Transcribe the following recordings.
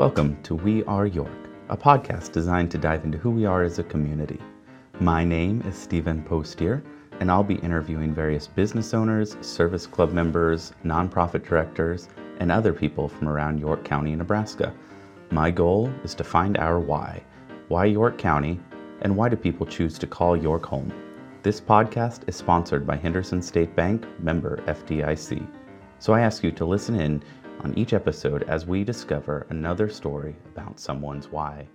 Welcome to We Are York, a podcast designed to dive into who we are as a community. My name is Stephen Postier, and I'll be interviewing various business owners, service club members, nonprofit directors, and other people from around York County, Nebraska. My goal is to find our why. Why York County, and why do people choose to call York home? This podcast is sponsored by Henderson State Bank, member FDIC. So I ask you to listen in on each episode as we discover another story about someone's why.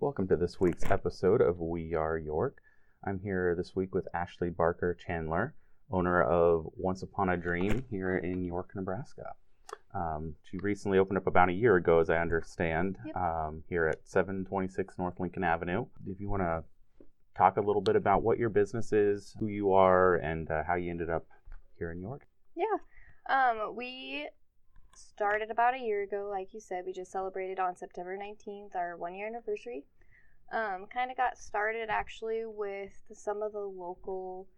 Welcome to this week's episode of We Are York. I'm here this week with Ashley Barker Chandler, owner of Once Upon a Dream here in York, Nebraska. Um, she recently opened up about a year ago, as I understand, Yep. um, here at 726 North Lincoln Avenue. If you want to talk a little bit about what your business is, who you are, and uh, how you ended up here in York. Yeah. Um, we started about a year ago, like you said. We just celebrated on September 19th our one year anniversary. Um, kind of got started actually with some of the local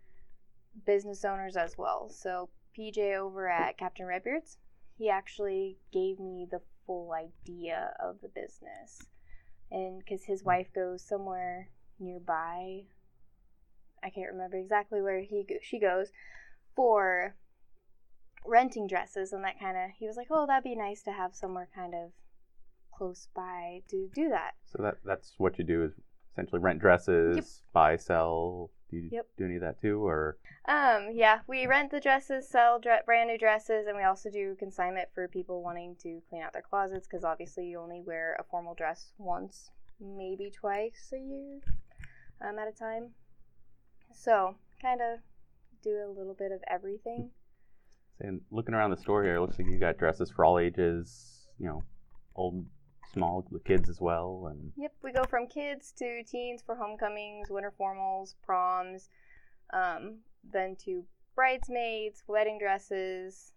business owners as well. So, PJ over at Captain Redbeards, he actually gave me the full idea of the business. And because his wife goes somewhere nearby, I can't remember exactly where he go- she goes for renting dresses and that kind of he was like oh that'd be nice to have somewhere kind of close by to do that So that that's what you do is essentially rent dresses, buy, sell. Do you Yep. do any of that too, or um yeah we rent the dresses sell dre- brand new dresses and we also do consignment for people wanting to clean out their closets because obviously you only wear a formal dress once maybe twice a year um, at a time so kind of do a little bit of everything and looking around the store here, it looks like you got dresses for all ages. You know, old, small, the kids as well, and Yep, we go from kids to teens for homecomings, winter formals, proms, um, then to bridesmaids, wedding dresses,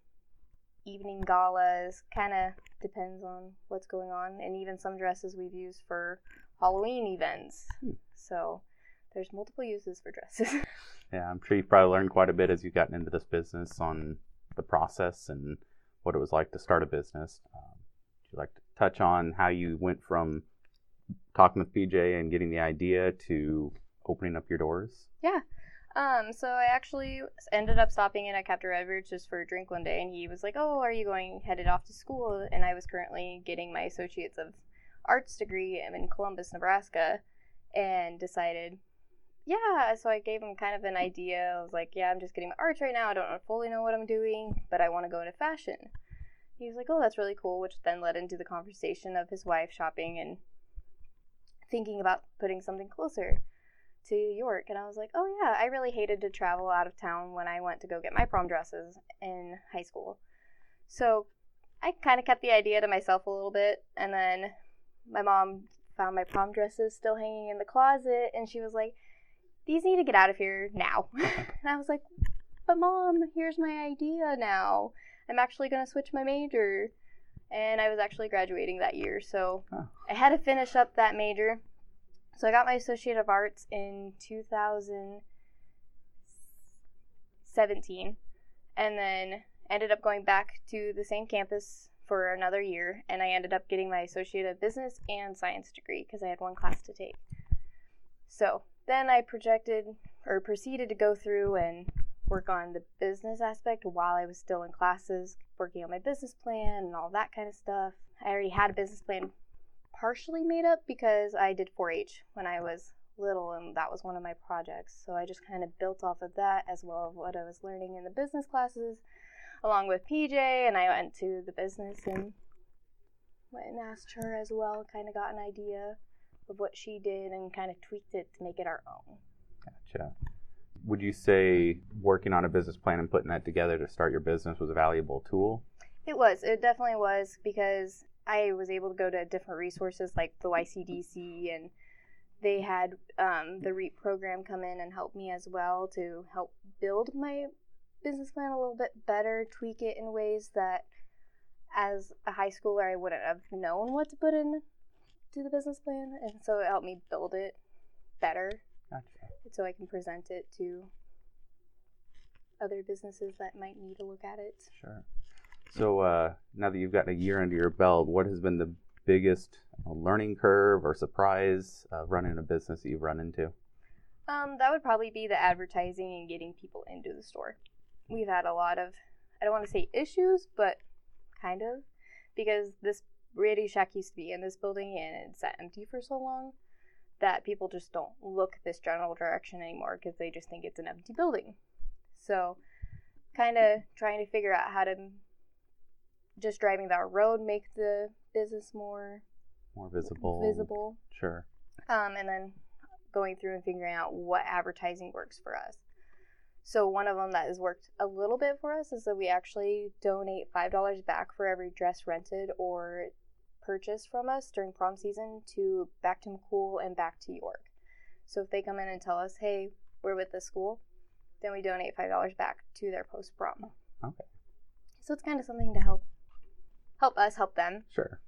evening galas. Kind of depends on what's going on, and even some dresses we've used for Halloween events. Hmm. So there's multiple uses for dresses. Yeah, I'm sure you've probably learned quite a bit as you've gotten into this business on the process and what it was like to start a business. Um, would you like to touch on how you went from talking with PJ and getting the idea to opening up your doors? Yeah. Um, so I actually ended up stopping in at Captain Redbeards just for a drink one day, and he was like, "Oh, are you going headed off to school?" And I was currently getting my associates of arts degree in Columbus, Nebraska, and decided, yeah. So I gave him kind of an idea. I was like, "Yeah, I'm just getting my arts right now. I don't fully know what I'm doing, but I want to go into fashion." He was like, "Oh, that's really cool," which then led into the conversation of his wife shopping and thinking about putting something closer to York and I was like, "Oh yeah, I really hated to travel out of town when I went to go get my prom dresses in high school." So, I kind of kept the idea to myself a little bit and then my mom found my prom dresses still hanging in the closet and she was like, "These need to get out of here now." and I was like, "But mom, here's my idea now. I'm actually going to switch my major." And I was actually graduating that year, so Oh. I had to finish up that major. So I got my Associate of Arts in 2017 and then ended up going back to the same campus for another year and I ended up getting my Associate of Business and Science degree because I had one class to take. So then I projected or proceeded to go through and work on the business aspect while I was still in classes, working on my business plan and all that kind of stuff. I already had a business plan partially made up because I did 4 H when I was little and that was one of my projects. So I just kind of built off of that as well as what I was learning in the business classes along with PJ and I went to the business and went and asked her as well, kind of got an idea of what she did and kind of tweaked it to make it our own. Gotcha. Would you say working on a business plan and putting that together to start your business was a valuable tool? It was. It definitely was because I was able to go to different resources like the YCDC and they had um, the REAP program come in and help me as well to help build my business plan a little bit better, tweak it in ways that as a high schooler I wouldn't have known what to put in to the business plan and so it helped me build it better Gotcha. so I can present it to other businesses that might need to look at it. Sure. So uh, now that you've got a year under your belt, what has been the biggest uh, learning curve or surprise uh, running a business that you've run into? Um, that would probably be the advertising and getting people into the store. We've had a lot of, I don't want to say issues, but kind of, because this Radio Shack used to be in this building and it sat empty for so long that people just don't look this general direction anymore because they just think it's an empty building. So, kind of trying to figure out how to just driving that road make the business more More visible. visible. Sure. Um, and then going through and figuring out what advertising works for us. So one of them that has worked a little bit for us is that we actually donate five dollars back for every dress rented or purchased from us during prom season to back to McCool and back to York. So if they come in and tell us, "Hey, we're with the school," then we donate five dollars back to their post prom. Okay. So it's kind of something to help help us help them. Sure.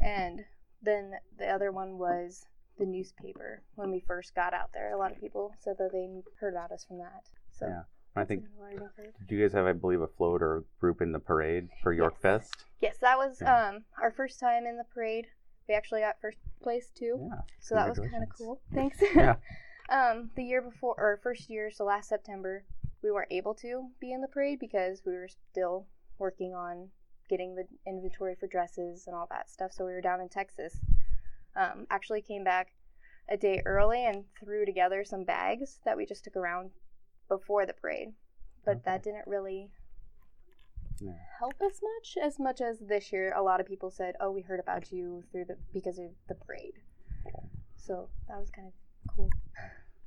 And then the other one was the newspaper when we first got out there. A lot of people said that they heard about us from that. So Yeah. I think that's a learning curve. did you guys have, I believe, a float or a group in the parade for York Fest? Yes, that was Yeah. um our first time in the parade. We actually got first place too. Yeah. So that was kind of cool. Thanks. Yeah. um, the year before, or first year, so last September, we weren't able to be in the parade because we were still working on getting the inventory for dresses and all that stuff. So we were down in Texas. Um, actually came back a day early and threw together some bags that we just took around before the parade. But Okay. that didn't really Yeah. help as much as much as this year a lot of people said oh we heard about you through the because of the parade so that was kind of cool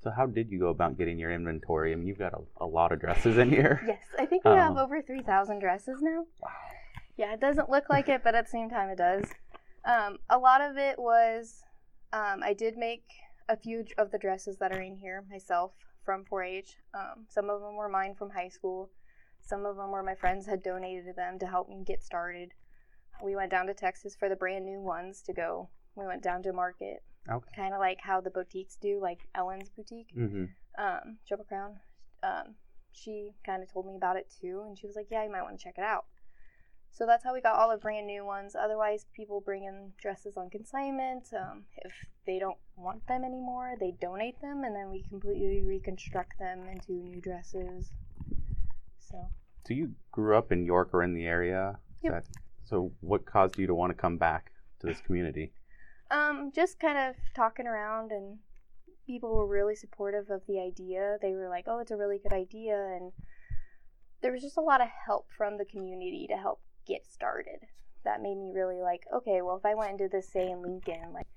So how did you go about getting your inventory? I mean, you've got a, a lot of dresses in here. yes i think we have Um, over 3000 dresses now Wow. yeah it doesn't look like it but at the same time it does um, a lot of it was um, i did make a few of the dresses that are in here myself from 4-h um, some of them were mine from high school some of them were my friends had donated them to help me get started we went down to texas for the brand new ones to go we went down to market Okay. kind of like how the boutiques do like ellen's boutique Mm-hmm. um, Triple Crown, um, she kind of told me about it too, and she was like, "Yeah, you might want to check it out." So that's how we got all the brand new ones. Otherwise, people bring in dresses on consignment. Um, if they don't want them anymore, they donate them, and then we completely reconstruct them into new dresses. So So you grew up in York or in the area? Yep. that- so what caused you to want to come back to this community? Um, just kind of talking around, and people were really supportive of the idea. They were like, "Oh, it's a really good idea," and there was just a lot of help from the community to help get started. That made me really like, okay, well, if I went and did this, say in Lincoln, like,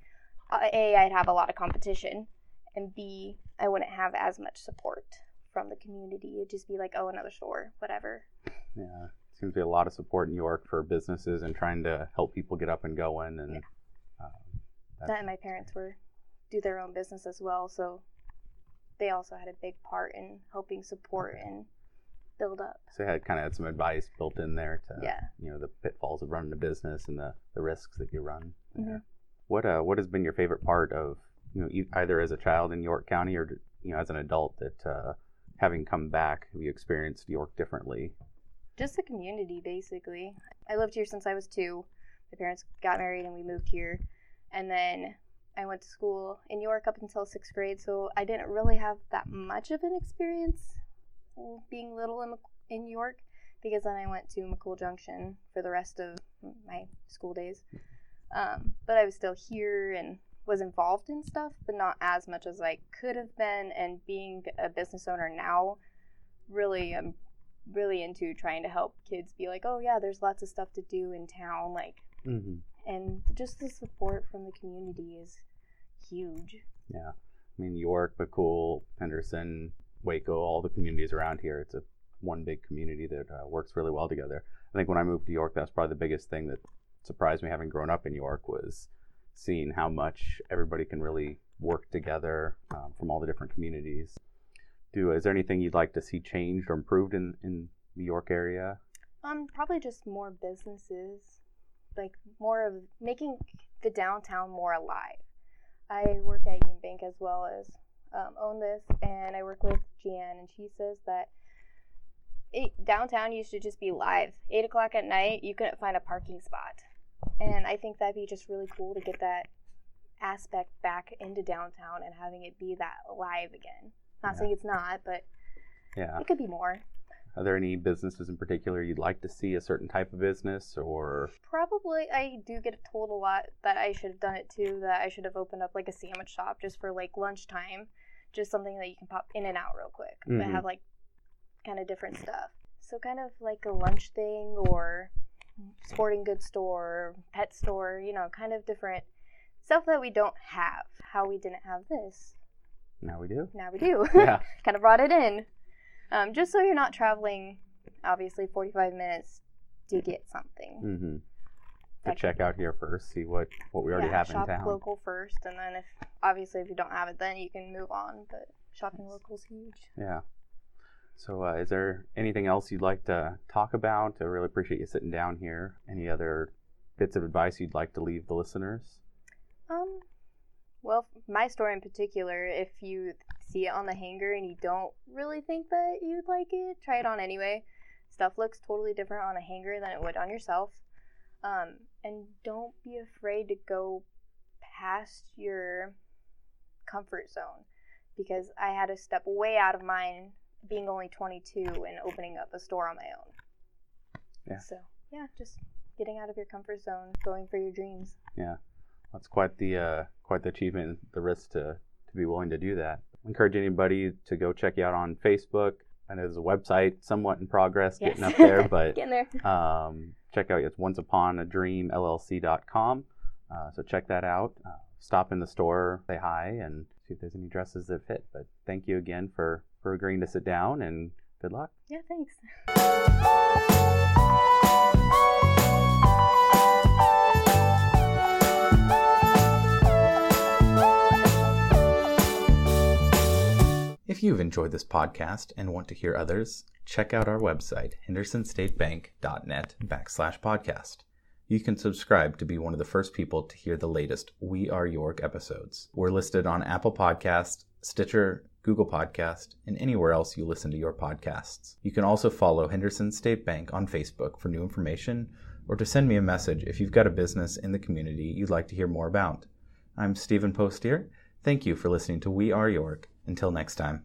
a, I'd have a lot of competition, and b, I wouldn't have as much support from the community. It'd just be like, oh, another store, whatever. Yeah, seems to be a lot of support in York for businesses and trying to help people get up and going. And um, That and my parents were do their own business as well, so they also had a big part in helping support and build up. so you had kind of had some advice built in there to Yeah. you know the pitfalls of running a business and the, the risks that you run. Mhm. What uh what has been your favorite part of you know either as a child in York County or you know as an adult that uh, having come back have you experienced York differently? Just the community, basically. I lived here since I was two. My parents got married and we moved here. And then I went to school in York up until sixth grade, so I didn't really have that much of an experience being little in, in York because then I went to McCool Junction for the rest of my school days. Um, but I was still here and was involved in stuff, but not as much as I could have been. And being a business owner now, really, I'm really into trying to help kids be like, oh yeah, there's lots of stuff to do in town, like, Mm-hmm. and just the support from the community is huge. Yeah. I mean, York, McCool, Henderson, Waco, all the communities around here. It's a one big community that uh, works really well together. I think when I moved to York, that's probably the biggest thing that surprised me having grown up in York was seeing how much everybody can really work together um, from all the different communities. Do is there anything you'd like to see changed or improved in in the York area? Um, probably just more businesses, like more of making the downtown more alive. I work at Union Bank as well as um, own this, and I work with Jan, and she says that it, downtown used to just be live. Eight o'clock at night, you couldn't find a parking spot, and I think that'd be just really cool to get that aspect back into downtown and having it be that live again. Not Yeah. saying it's not, but Yeah. it could be more. Are there any businesses in particular you'd like to see a certain type of business or Probably, I do get told a lot that I should have done it too. That I should have opened up like a sandwich shop just for like lunchtime, just something that you can pop in and out real quick, but Mhm. have like kind of different stuff. So kind of like a lunch thing or sporting goods store, pet store, you know, kind of different stuff that we don't have. How we didn't have this, now we do? now we do. Yeah. kind of brought it in, um, just so you're not traveling, obviously 45 minutes to get something. Mm-hmm. To check out here first, see what, what we already yeah, have in town. shop local first, and then if obviously if you don't have it, then you can move on. But shopping local is huge. Yeah. So, uh, is there anything else you'd like to talk about? I really appreciate you sitting down here. Any other bits of advice you'd like to leave the listeners? Um, well, my store in particular, if you see it on the hanger and you don't really think that you'd like it, try it on anyway. Stuff looks totally different on a hanger than it would on yourself. Um, and don't be afraid to go past your comfort zone because I had to step way out of mine being only 22 and opening up a store on my own. Yeah. So, yeah, just getting out of your comfort zone, going for your dreams. Yeah. That's quite the uh, quite the achievement, and the risk to to be willing to do that. I encourage anybody to go check you out on Facebook. And there's a website somewhat in progress, getting Yes. up there, but Getting there. um, check out it's once upon a dream llc.com uh, so check that out. Uh, stop in the store say hi and see if there's any dresses that fit. But thank you again for for agreeing to sit down and good luck. Yeah, thanks. You've enjoyed this podcast and want to hear others check out our website hendersonstatebank.net backslash podcast you can subscribe to be one of the first people to hear the latest We Are York episodes. We're listed on Apple Podcast, Stitcher, Google Podcast, and anywhere else you listen to your podcasts. You can also follow Henderson State Bank on Facebook for new information or to send me a message if you've got a business in the community you'd like to hear more about. I'm Stephen Postier. Thank you for listening to We Are York. Until next time.